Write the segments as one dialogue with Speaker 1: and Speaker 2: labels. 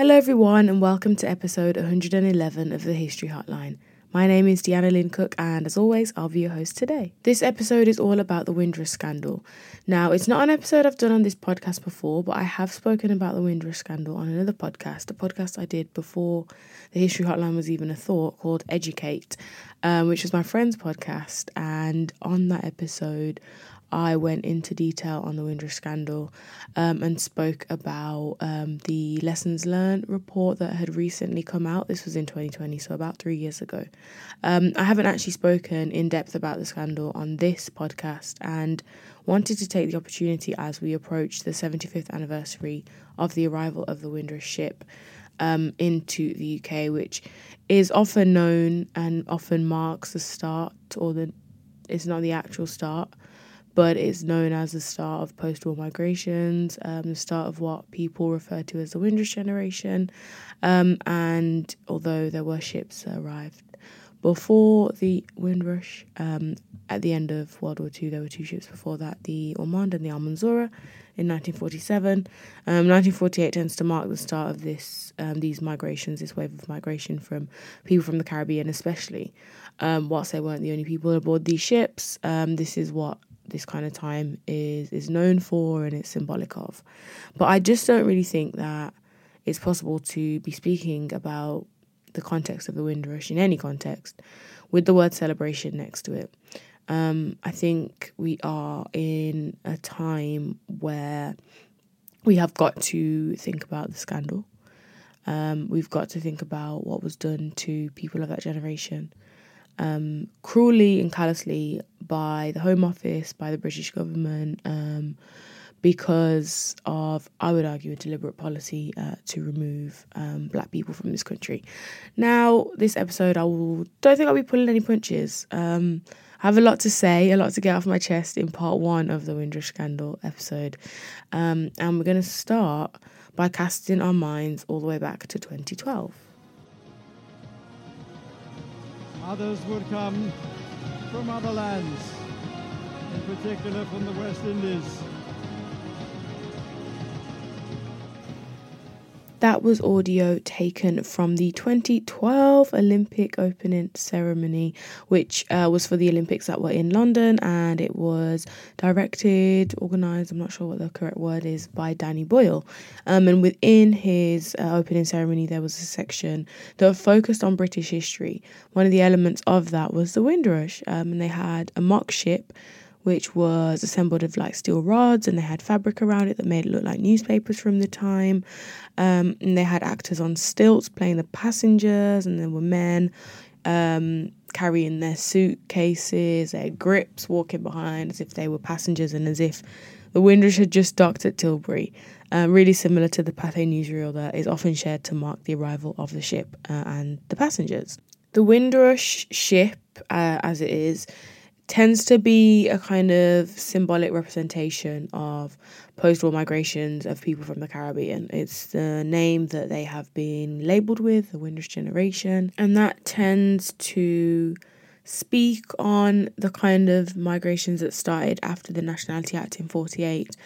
Speaker 1: Hello, everyone, and welcome to episode 111 of the History Hotline. My name is Deanna Lynn Cook, and as always, I'll be your host today. This episode is all about the Windrush scandal. Now, it's not an episode I've done on this podcast before, but I have spoken about the Windrush scandal on another podcast, a podcast I did before the History Hotline was even a thought called Educate, um, which was my friend's podcast. And on that episode, I went into detail on the Windrush scandal um, and spoke about um, the lessons learned report that had recently come out. This was in 2020, so about three years ago. Um, I haven't actually spoken in depth about the scandal on this podcast and wanted to take the opportunity as we approach the 75th anniversary of the arrival of the Windrush ship. Um, into the UK, which is often known and often marks the start, or the it's not the actual start but it's known as the start of post war migrations, um, the start of what people refer to as the Windrush generation. Um, and although there were ships that arrived before the Windrush, um, at the end of World War II, there were two ships before that the Ormonde and the Almanzora in 1947. 1948 um, tends to mark the start of this um, these migrations, this wave of migration from people from the Caribbean, especially. Um, whilst they weren't the only people aboard these ships, this is what this kind of time is is known for and it's symbolic of. But I just don't really think that it's possible to be speaking about the context of the Windrush in any context with the word celebration next to it. Um, I think we are in a time where we have got to think about the scandal. Um, we've got to think about what was done to people of that generation um, cruelly and callously by the Home Office, by the British government, um, because of, I would argue, a deliberate policy uh, to remove um, black people from this country. Now, this episode, I will, don't think I'll be pulling any punches. Um, I have a lot to say, a lot to get off my chest in part one of the Windrush Scandal episode. Um, and we're going to start by casting our minds all the way back to 2012.
Speaker 2: Others would come from other lands, in particular from the West Indies.
Speaker 1: That was audio taken from the 2012 Olympic opening ceremony, which uh, was for the Olympics that were in London, and it was directed, organised, I'm not sure what the correct word is, by Danny Boyle. Um, and within his uh, opening ceremony, there was a section that focused on British history. One of the elements of that was the Windrush, um, and they had a mock ship which was assembled of like steel rods and they had fabric around it that made it look like newspapers from the time. Um, and they had actors on stilts playing the passengers, and there were men um, carrying their suitcases, their grips, walking behind as if they were passengers and as if the Windrush had just docked at Tilbury. Uh, really similar to the Pathé newsreel that is often shared to mark the arrival of the ship uh, and the passengers. The Windrush ship, uh, as it is, tends to be a kind of symbolic representation of post war migrations of people from the Caribbean. It's the name that they have been labeled with, the Windrush generation, and that tends to speak on the kind of migrations that started after the Nationality Act in 48.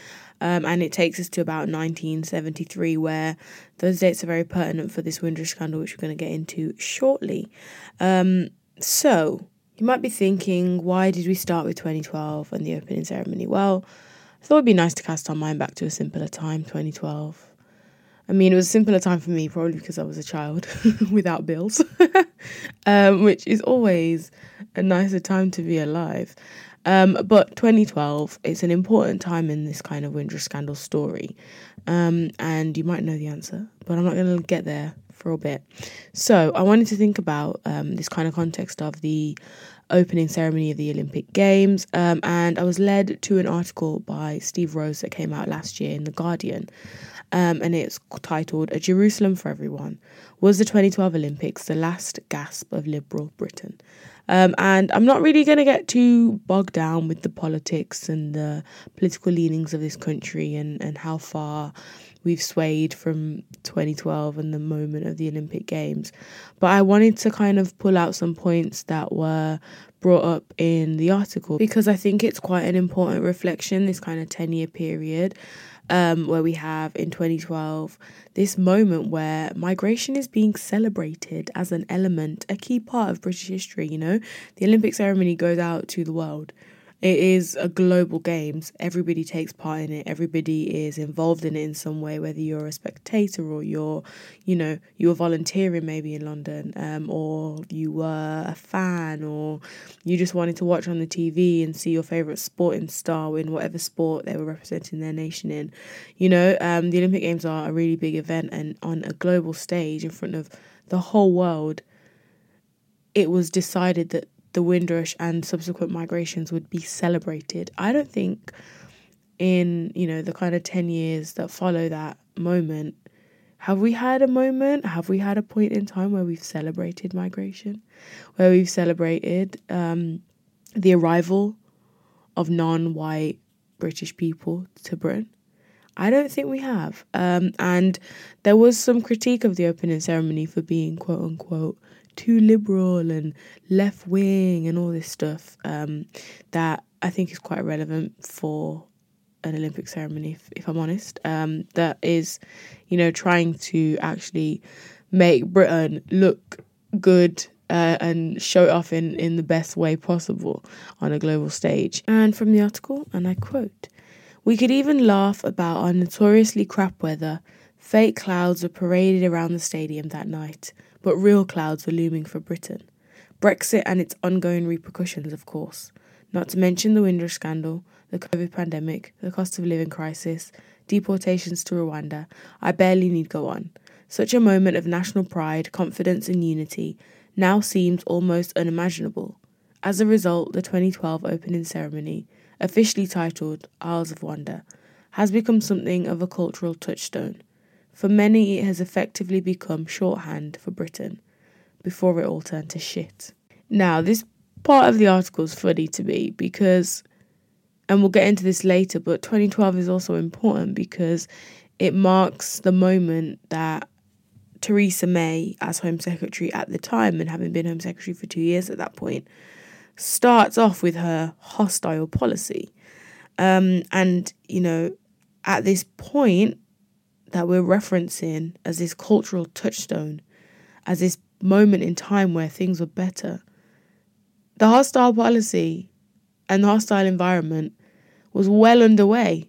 Speaker 1: Um, and it takes us to about 1973, where those dates are very pertinent for this Windrush scandal, which we're going to get into shortly. Um, so, you might be thinking, why did we start with 2012 and the opening ceremony? Well, I thought it'd be nice to cast our mind back to a simpler time, 2012. I mean, it was a simpler time for me, probably because I was a child without bills, um, which is always a nicer time to be alive. Um, but 2012, it's an important time in this kind of Windrush scandal story. Um, and you might know the answer, but I'm not going to get there for a bit. So I wanted to think about um, this kind of context of the opening ceremony of the Olympic Games, um, and I was led to an article by Steve Rose that came out last year in The Guardian. Um, and it's titled A Jerusalem for Everyone Was the 2012 Olympics the last gasp of liberal Britain? Um, and I'm not really going to get too bogged down with the politics and the political leanings of this country and, and how far we've swayed from 2012 and the moment of the Olympic Games. But I wanted to kind of pull out some points that were brought up in the article because I think it's quite an important reflection, this kind of 10 year period. Um, where we have in 2012 this moment where migration is being celebrated as an element, a key part of British history. You know, the Olympic ceremony goes out to the world it is a global games. Everybody takes part in it. Everybody is involved in it in some way, whether you're a spectator or you're, you know, you were volunteering maybe in London, um, or you were a fan, or you just wanted to watch on the TV and see your favorite sporting star in whatever sport they were representing their nation in. You know, um, the Olympic Games are a really big event, and on a global stage in front of the whole world, it was decided that the Windrush and subsequent migrations would be celebrated. I don't think in, you know, the kind of 10 years that follow that moment, have we had a moment, have we had a point in time where we've celebrated migration, where we've celebrated um, the arrival of non white British people to Britain? I don't think we have. Um, and there was some critique of the opening ceremony for being quote unquote too liberal and left wing and all this stuff um, that I think is quite relevant for an Olympic ceremony, if, if I'm honest. Um, that is, you know, trying to actually make Britain look good uh, and show it off in, in the best way possible on a global stage. And from the article, and I quote, we could even laugh about our notoriously crap weather. Fake clouds were paraded around the stadium that night but real clouds were looming for Britain. Brexit and its ongoing repercussions, of course, not to mention the Windrush scandal, the COVID pandemic, the cost of living crisis, deportations to Rwanda. I barely need go on. Such a moment of national pride, confidence, and unity now seems almost unimaginable. As a result, the 2012 opening ceremony, officially titled Isles of Wonder, has become something of a cultural touchstone. For many, it has effectively become shorthand for Britain before it all turned to shit. Now, this part of the article is funny to me because, and we'll get into this later, but 2012 is also important because it marks the moment that Theresa May, as Home Secretary at the time and having been Home Secretary for two years at that point, starts off with her hostile policy. Um, and, you know, at this point, that we're referencing as this cultural touchstone, as this moment in time where things were better. The hostile policy and the hostile environment was well underway,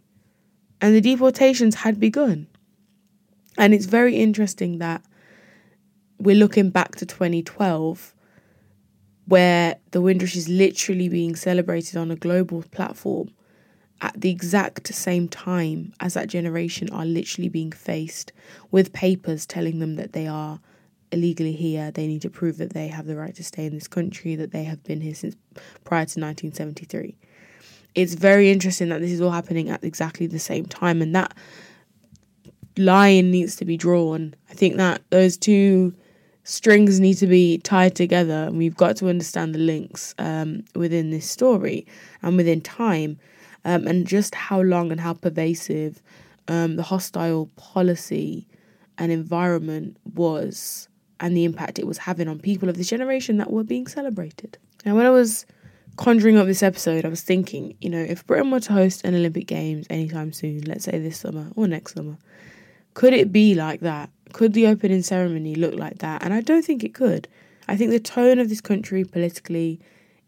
Speaker 1: and the deportations had begun. And it's very interesting that we're looking back to 2012, where the Windrush is literally being celebrated on a global platform at the exact same time as that generation are literally being faced with papers telling them that they are illegally here, they need to prove that they have the right to stay in this country, that they have been here since prior to 1973. It's very interesting that this is all happening at exactly the same time, and that line needs to be drawn. I think that those two strings need to be tied together, and we've got to understand the links um, within this story and within time um, and just how long and how pervasive um, the hostile policy and environment was and the impact it was having on people of this generation that were being celebrated. Now, when I was conjuring up this episode, I was thinking, you know, if Britain were to host an Olympic Games anytime soon, let's say this summer or next summer, could it be like that? Could the opening ceremony look like that? And I don't think it could. I think the tone of this country politically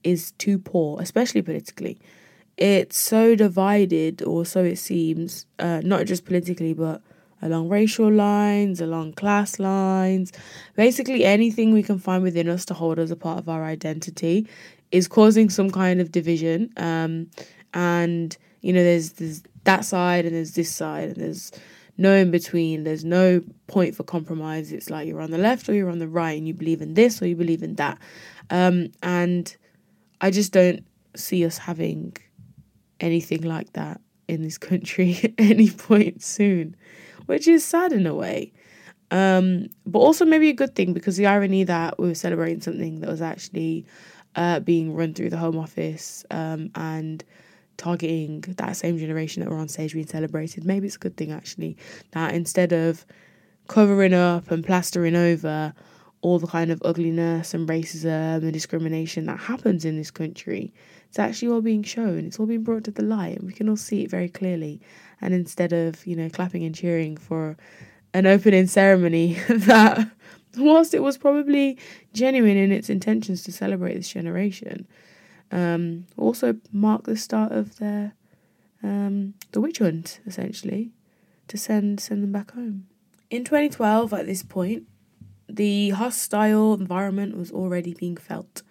Speaker 1: is too poor, especially politically it's so divided, or so it seems, uh, not just politically, but along racial lines, along class lines. Basically, anything we can find within us to hold as a part of our identity is causing some kind of division. Um, and, you know, there's, there's that side and there's this side, and there's no in between. There's no point for compromise. It's like you're on the left or you're on the right, and you believe in this or you believe in that. Um, and I just don't see us having anything like that in this country at any point soon, which is sad in a way. Um, but also maybe a good thing because the irony that we were celebrating something that was actually uh, being run through the Home Office um, and targeting that same generation that were on stage being celebrated. Maybe it's a good thing actually that instead of covering up and plastering over all the kind of ugliness and racism and discrimination that happens in this country, it's actually all being shown. It's all being brought to the light, and we can all see it very clearly. And instead of you know clapping and cheering for an opening ceremony that, whilst it was probably genuine in its intentions to celebrate this generation, um, also mark the start of their um, the witch hunt essentially to send send them back home. In 2012, at this point, the hostile environment was already being felt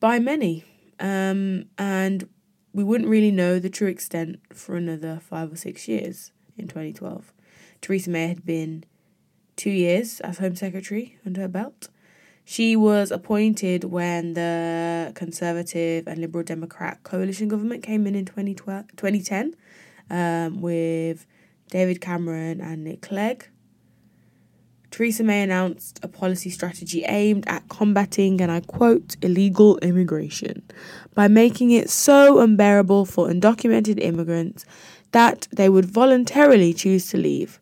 Speaker 1: by many, um, and we wouldn't really know the true extent for another five or six years in 2012. Theresa May had been two years as Home Secretary under her belt. She was appointed when the Conservative and Liberal Democrat coalition government came in in 2010 um, with David Cameron and Nick Clegg. Theresa May announced a policy strategy aimed at combating, and I quote, illegal immigration by making it so unbearable for undocumented immigrants that they would voluntarily choose to leave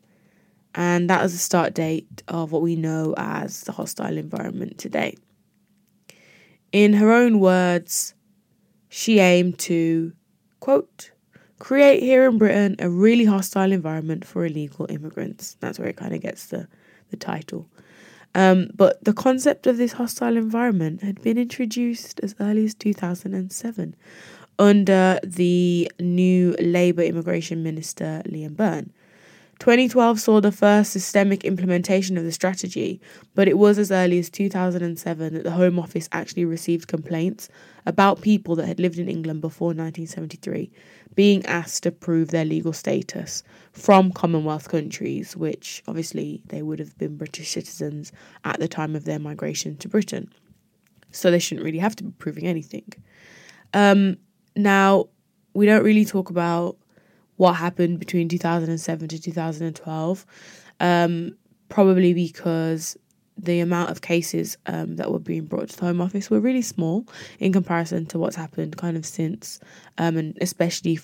Speaker 1: and that was the start date of what we know as the hostile environment today. In her own words, she aimed to, quote, create here in Britain a really hostile environment for illegal immigrants. That's where it kind of gets the, the title. Um, but the concept of this hostile environment had been introduced as early as 2007 under the new Labour immigration minister, Liam Byrne. 2012 saw the first systemic implementation of the strategy, but it was as early as 2007 that the Home Office actually received complaints about people that had lived in England before 1973 being asked to prove their legal status from Commonwealth countries, which obviously they would have been British citizens at the time of their migration to Britain. So they shouldn't really have to be proving anything. Um, now, we don't really talk about what happened between 2007 to 2012, um, probably because the amount of cases um, that were being brought to the Home Office were really small in comparison to what's happened kind of since, um, and especially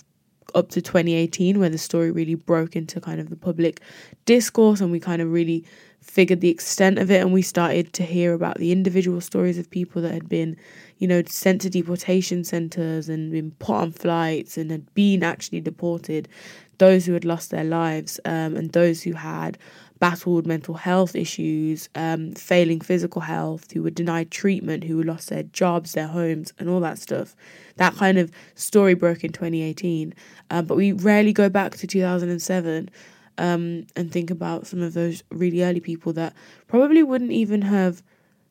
Speaker 1: up to 2018, where the story really broke into kind of the public discourse and we kind of really figured the extent of it. And we started to hear about the individual stories of people that had been you know, sent to deportation centres and been put on flights and had been actually deported, those who had lost their lives um, and those who had battled mental health issues, um, failing physical health, who were denied treatment, who lost their jobs, their homes, and all that stuff. That kind of story broke in 2018. Um, but we rarely go back to 2007 um, and think about some of those really early people that probably wouldn't even have,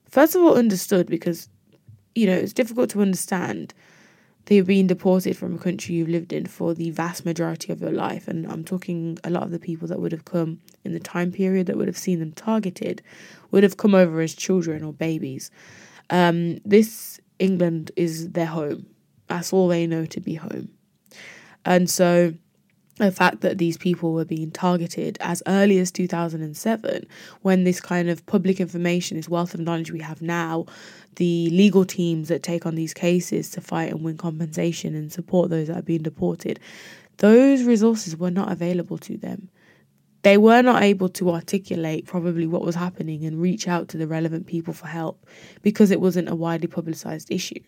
Speaker 1: first of all, understood because you know, it's difficult to understand that you're being deported from a country you've lived in for the vast majority of your life. And I'm talking a lot of the people that would have come in the time period that would have seen them targeted would have come over as children or babies. Um, this England is their home. That's all they know to be home. And so the fact that these people were being targeted as early as 2007, when this kind of public information, this wealth of knowledge we have now, the legal teams that take on these cases to fight and win compensation and support those that are being deported, those resources were not available to them. They were not able to articulate probably what was happening and reach out to the relevant people for help because it wasn't a widely publicized issue.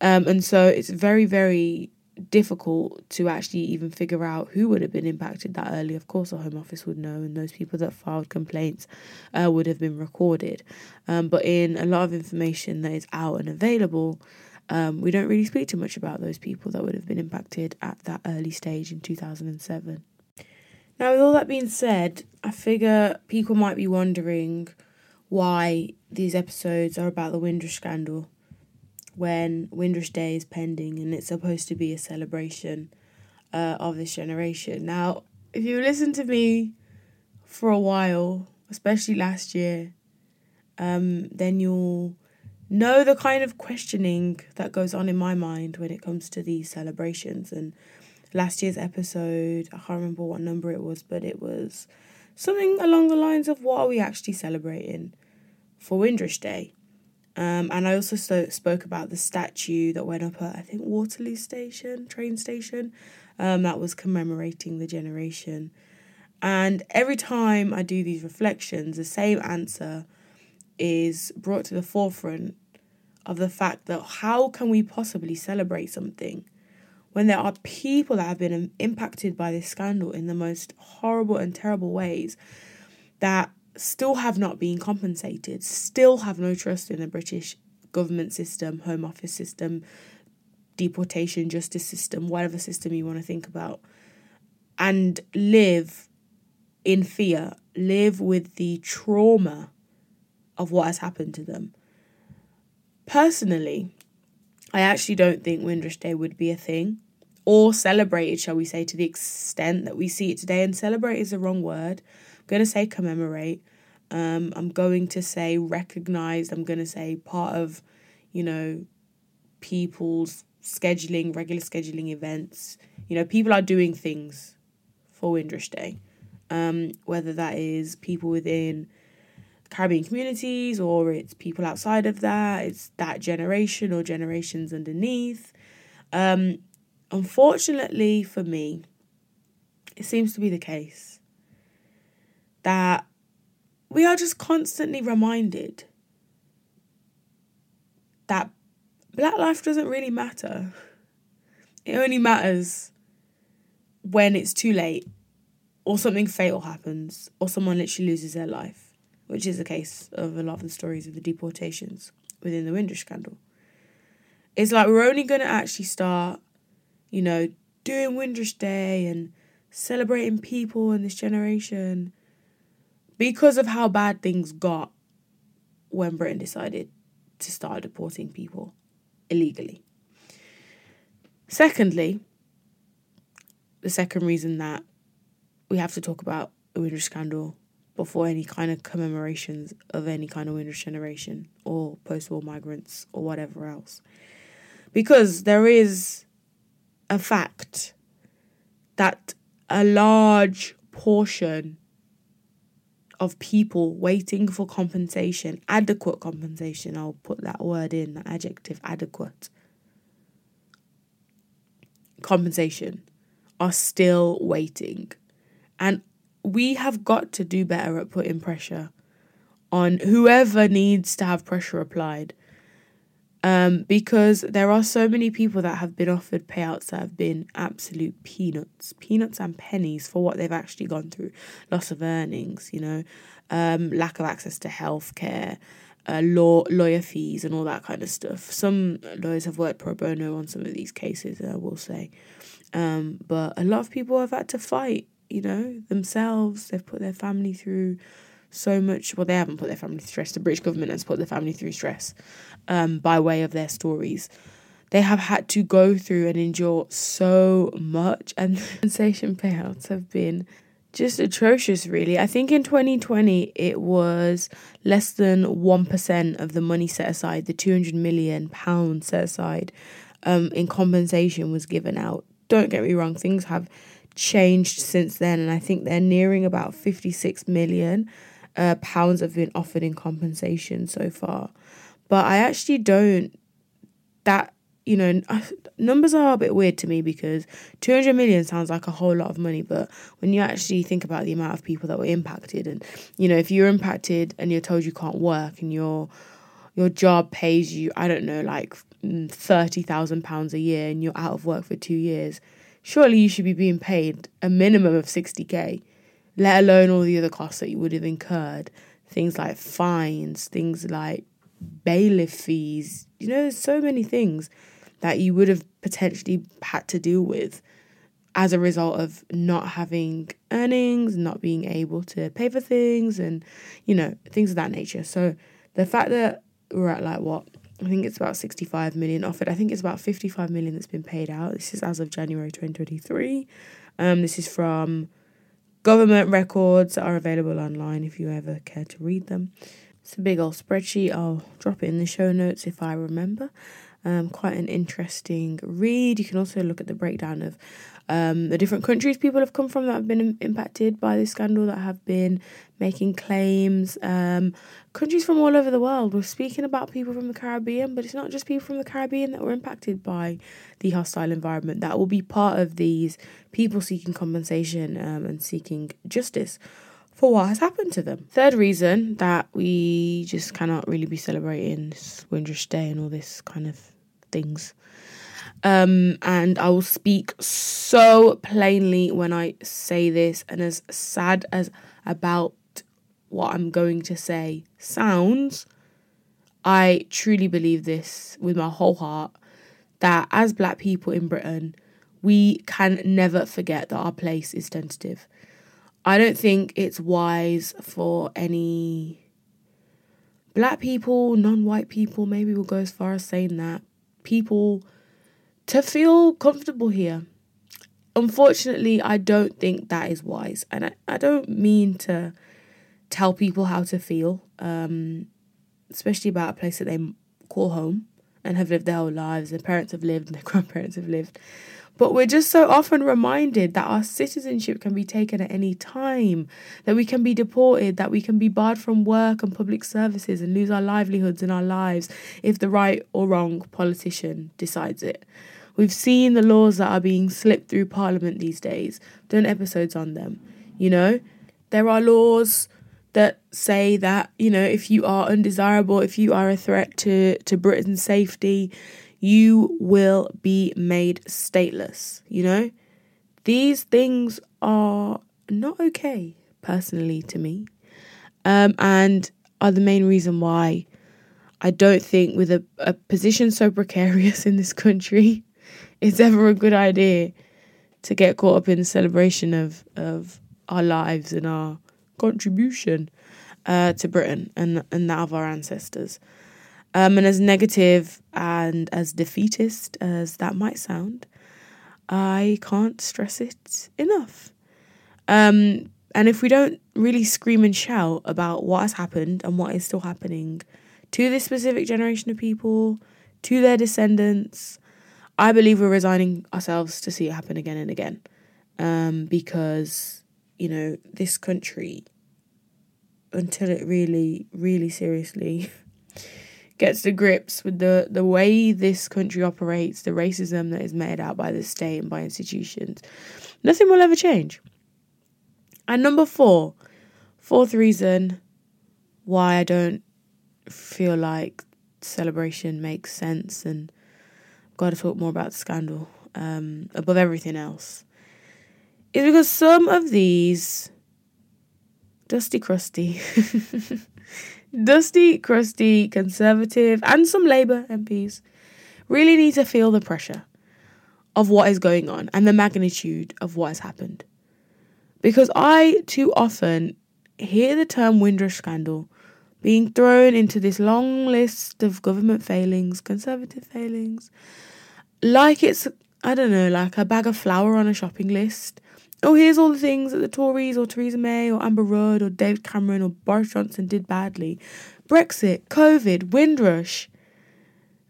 Speaker 1: Um, and so it's very, very difficult to actually even figure out who would have been impacted that early. Of course, the Home Office would know, and those people that filed complaints uh, would have been recorded. Um, but in a lot of information that is out and available, um, we don't really speak too much about those people that would have been impacted at that early stage in 2007. Now, with all that being said, I figure people might be wondering why these episodes are about the Windrush scandal when Windrush Day is pending and it's supposed to be a celebration uh, of this generation. Now, if you listen to me for a while, especially last year, um, then you'll know the kind of questioning that goes on in my mind when it comes to these celebrations. And last year's episode, I can't remember what number it was, but it was something along the lines of what are we actually celebrating for Windrush Day? Um, and I also so, spoke about the statue that went up at, I think, Waterloo Station, train station, um, that was commemorating the generation. And every time I do these reflections, the same answer is brought to the forefront of the fact that how can we possibly celebrate something when there are people that have been impacted by this scandal in the most horrible and terrible ways that still have not been compensated, still have no trust in the British government system, Home Office system, deportation justice system, whatever system you want to think about, and live in fear, live with the trauma of what has happened to them. Personally, I actually don't think Windrush Day would be a thing or celebrated, shall we say, to the extent that we see it today. And celebrate is the wrong word. To say commemorate. Um, I'm going to say recognized. I'm going to say part of, you know, people's scheduling, regular scheduling events. You know, people are doing things for Windrush Day, um, whether that is people within Caribbean communities or it's people outside of that, it's that generation or generations underneath. Um, unfortunately for me, it seems to be the case that we are just constantly reminded that black life doesn't really matter. It only matters when it's too late or something fatal happens or someone literally loses their life, which is the case of a lot of the stories of the deportations within the Windrush scandal. It's like we're only going to actually start, you know, doing Windrush Day and celebrating people in this generation because of how bad things got when Britain decided to start deporting people illegally. Secondly, the second reason that we have to talk about the Windrush scandal before any kind of commemorations of any kind of Windrush generation or post war migrants or whatever else. Because there is a fact that a large portion of people waiting for compensation, adequate compensation, I'll put that word in, the adjective adequate, compensation, are still waiting. And we have got to do better at putting pressure on whoever needs to have pressure applied um, because there are so many people that have been offered payouts that have been absolute peanuts, peanuts and pennies for what they've actually gone through. Loss of earnings, you know, um, lack of access to healthcare, uh, law lawyer fees, and all that kind of stuff. Some lawyers have worked pro bono on some of these cases, I will say, um, but a lot of people have had to fight, you know, themselves. They've put their family through so much. Well, they haven't put their family through stress. The British government has put their family through stress um, by way of their stories. They have had to go through and endure so much, and compensation payouts have been just atrocious, really. I think in 2020 it was less than 1% of the money set aside, the 200 million pounds set aside um, in compensation was given out. Don't get me wrong, things have changed since then, and I think they're nearing about 56 million uh, pounds have been offered in compensation so far. But I actually don't, that, you know, numbers are a bit weird to me because 200 million sounds like a whole lot of money. But when you actually think about the amount of people that were impacted, and, you know, if you're impacted and you're told you can't work and your, your job pays you, I don't know, like £30,000 a year and you're out of work for two years, surely you should be being paid a minimum of 60k let alone all the other costs that you would have incurred. Things like fines, things like bailiff fees. You know, there's so many things that you would have potentially had to deal with as a result of not having earnings, not being able to pay for things, and, you know, things of that nature. So the fact that we're at like what? I think it's about 65 million offered. I think it's about 55 million that's been paid out. This is as of January 2023. Um, this is from government records are available online if you ever care to read them. It's a big old spreadsheet. I'll drop it in the show notes if I remember. Um, quite an interesting read. You can also look at the breakdown of um, the different countries people have come from that have been impacted by this scandal, that have been making claims. Um, countries from all over the world. We're speaking about people from the Caribbean, but it's not just people from the Caribbean that were impacted by the hostile environment. That will be part of these people seeking compensation um, and seeking justice for what has happened to them. Third reason that we just cannot really be celebrating this Windrush Day and all this kind of things. Um, and I will speak so plainly when I say this, and as sad as about what I'm going to say sounds, I truly believe this with my whole heart that as black people in Britain, we can never forget that our place is tentative. I don't think it's wise for any black people, non white people, maybe we'll go as far as saying that, people to feel comfortable here. Unfortunately, I don't think that is wise. And I, I don't mean to tell people how to feel, um, especially about a place that they call home and have lived their whole lives. Their parents have lived, and their grandparents have lived. But we're just so often reminded that our citizenship can be taken at any time, that we can be deported, that we can be barred from work and public services and lose our livelihoods and our lives if the right or wrong politician decides it. We've seen the laws that are being slipped through Parliament these days, done episodes on them. You know, there are laws that say that, you know, if you are undesirable, if you are a threat to, to Britain's safety, you will be made stateless, you know? These things are not okay, personally, to me. Um, and are the main reason why I don't think, with a, a position so precarious in this country, it's ever a good idea to get caught up in the celebration of, of our lives and our contribution uh, to Britain and, and that of our ancestors. Um, and as negative and as defeatist as that might sound, I can't stress it enough. Um, and if we don't really scream and shout about what has happened and what is still happening to this specific generation of people, to their descendants, I believe we're resigning ourselves to see it happen again and again. Um, because, you know, this country, until it really, really seriously gets to grips with the, the way this country operates, the racism that is made out by the state and by institutions, nothing will ever change. And number four, fourth reason why I don't feel like celebration makes sense and I've got to talk more about the scandal um, above everything else is because some of these dusty crusty dusty, crusty, conservative, and some Labour MPs really need to feel the pressure of what is going on and the magnitude of what has happened. Because I too often hear the term Windrush scandal being thrown into this long list of government failings, conservative failings, like it's, I don't know, like a bag of flour on a shopping list oh, here's all the things that the Tories or Theresa May or Amber Rudd or David Cameron or Boris Johnson did badly. Brexit, COVID, Windrush.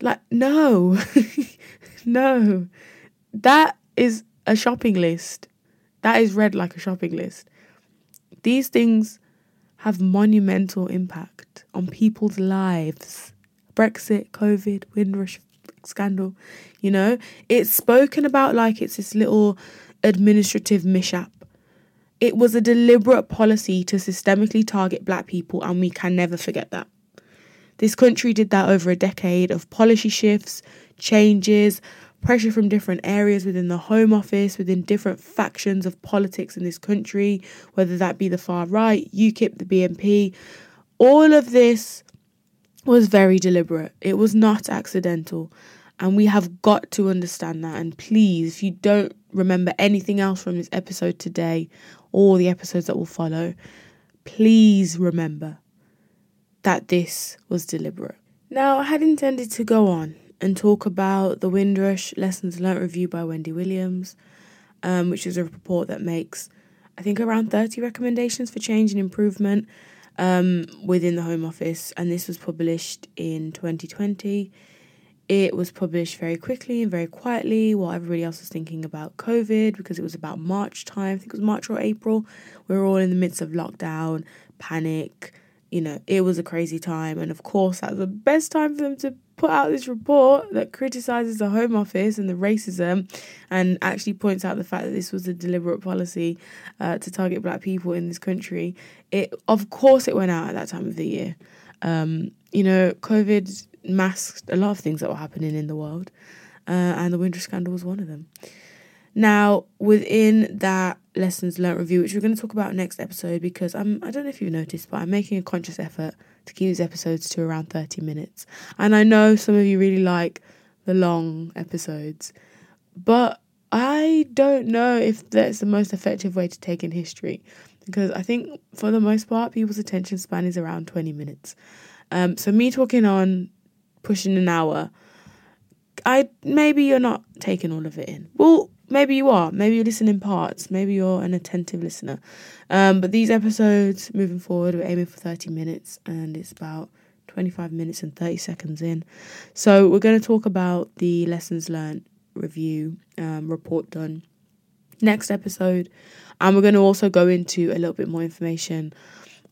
Speaker 1: Like, no, no. That is a shopping list. That is read like a shopping list. These things have monumental impact on people's lives. Brexit, COVID, Windrush scandal, you know? It's spoken about like it's this little administrative mishap. It was a deliberate policy to systemically target black people, and we can never forget that. This country did that over a decade of policy shifts, changes, pressure from different areas within the Home Office, within different factions of politics in this country, whether that be the far right, UKIP, the BNP. All of this was very deliberate, it was not accidental. And we have got to understand that. And please, if you don't remember anything else from this episode today or the episodes that will follow, please remember that this was deliberate. Now, I had intended to go on and talk about the Windrush Lessons Learned review by Wendy Williams, um, which is a report that makes, I think, around 30 recommendations for change and improvement um, within the Home Office. And this was published in 2020 it was published very quickly and very quietly while everybody else was thinking about COVID because it was about March time. I think it was March or April. We were all in the midst of lockdown, panic. You know, it was a crazy time. And of course, that was the best time for them to put out this report that criticizes the Home Office and the racism and actually points out the fact that this was a deliberate policy uh, to target black people in this country. It, of course, it went out at that time of the year. Um, you know, COVID masked a lot of things that were happening in the world, uh, and the Windrush scandal was one of them. Now, within that lessons learned review, which we're going to talk about next episode, because I'm I don't know if you've noticed, but I'm making a conscious effort to keep these episodes to around 30 minutes. And I know some of you really like the long episodes, but I don't know if that's the most effective way to take in history because I think for the most part people's attention span is around 20 minutes. Um, so me talking on pushing an hour, I maybe you're not taking all of it in. Well, maybe you are. Maybe you listen in parts. Maybe you're an attentive listener. Um, but these episodes moving forward, we're aiming for 30 minutes, and it's about 25 minutes and 30 seconds in. So we're going to talk about the lessons learned review um, report done next episode, and we're going to also go into a little bit more information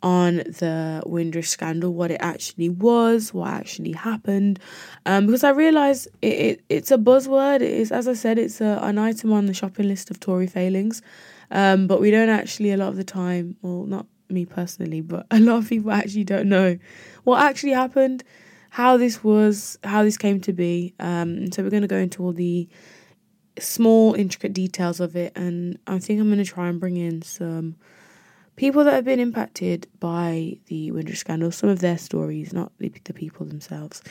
Speaker 1: on the Windrush scandal, what it actually was, what actually happened, um, because I realise it, it, it's a buzzword. It is, as I said, it's a, an item on the shopping list of Tory failings, um, but we don't actually a lot of the time, well, not me personally, but a lot of people actually don't know what actually happened, how this was, how this came to be. Um, so we're going to go into all the small, intricate details of it, and I think I'm going to try and bring in some people that have been impacted by the Windrush scandal, some of their stories, not the, people themselves,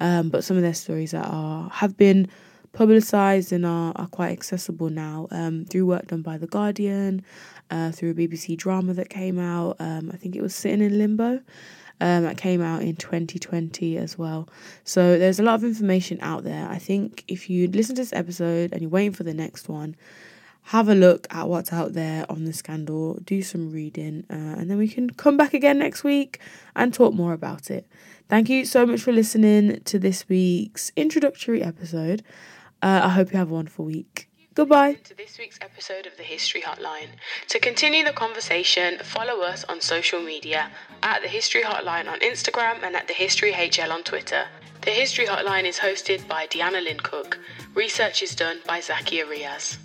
Speaker 1: um, but some of their stories that are have been publicised and are, are quite accessible now um, through work done by The Guardian, uh, through a BBC drama that came out. Um, I think it was Sitting in Limbo. Um, that came out in 2020 as well. So there's a lot of information out there. I think if you listen to this episode and you're waiting for the next one, have a look at what's out there on the scandal, do some reading, uh, and then we can come back again next week and talk more about it. Thank you so much for listening to this week's introductory episode. Uh, I hope you have a wonderful week. Goodbye. To this week's episode of the History Hotline. To continue the conversation, follow us on social media at the History Hotline on Instagram and at the History HL on Twitter. The History Hotline is hosted by Deanna Lynn Cook. Research is done by Zakia Riaz.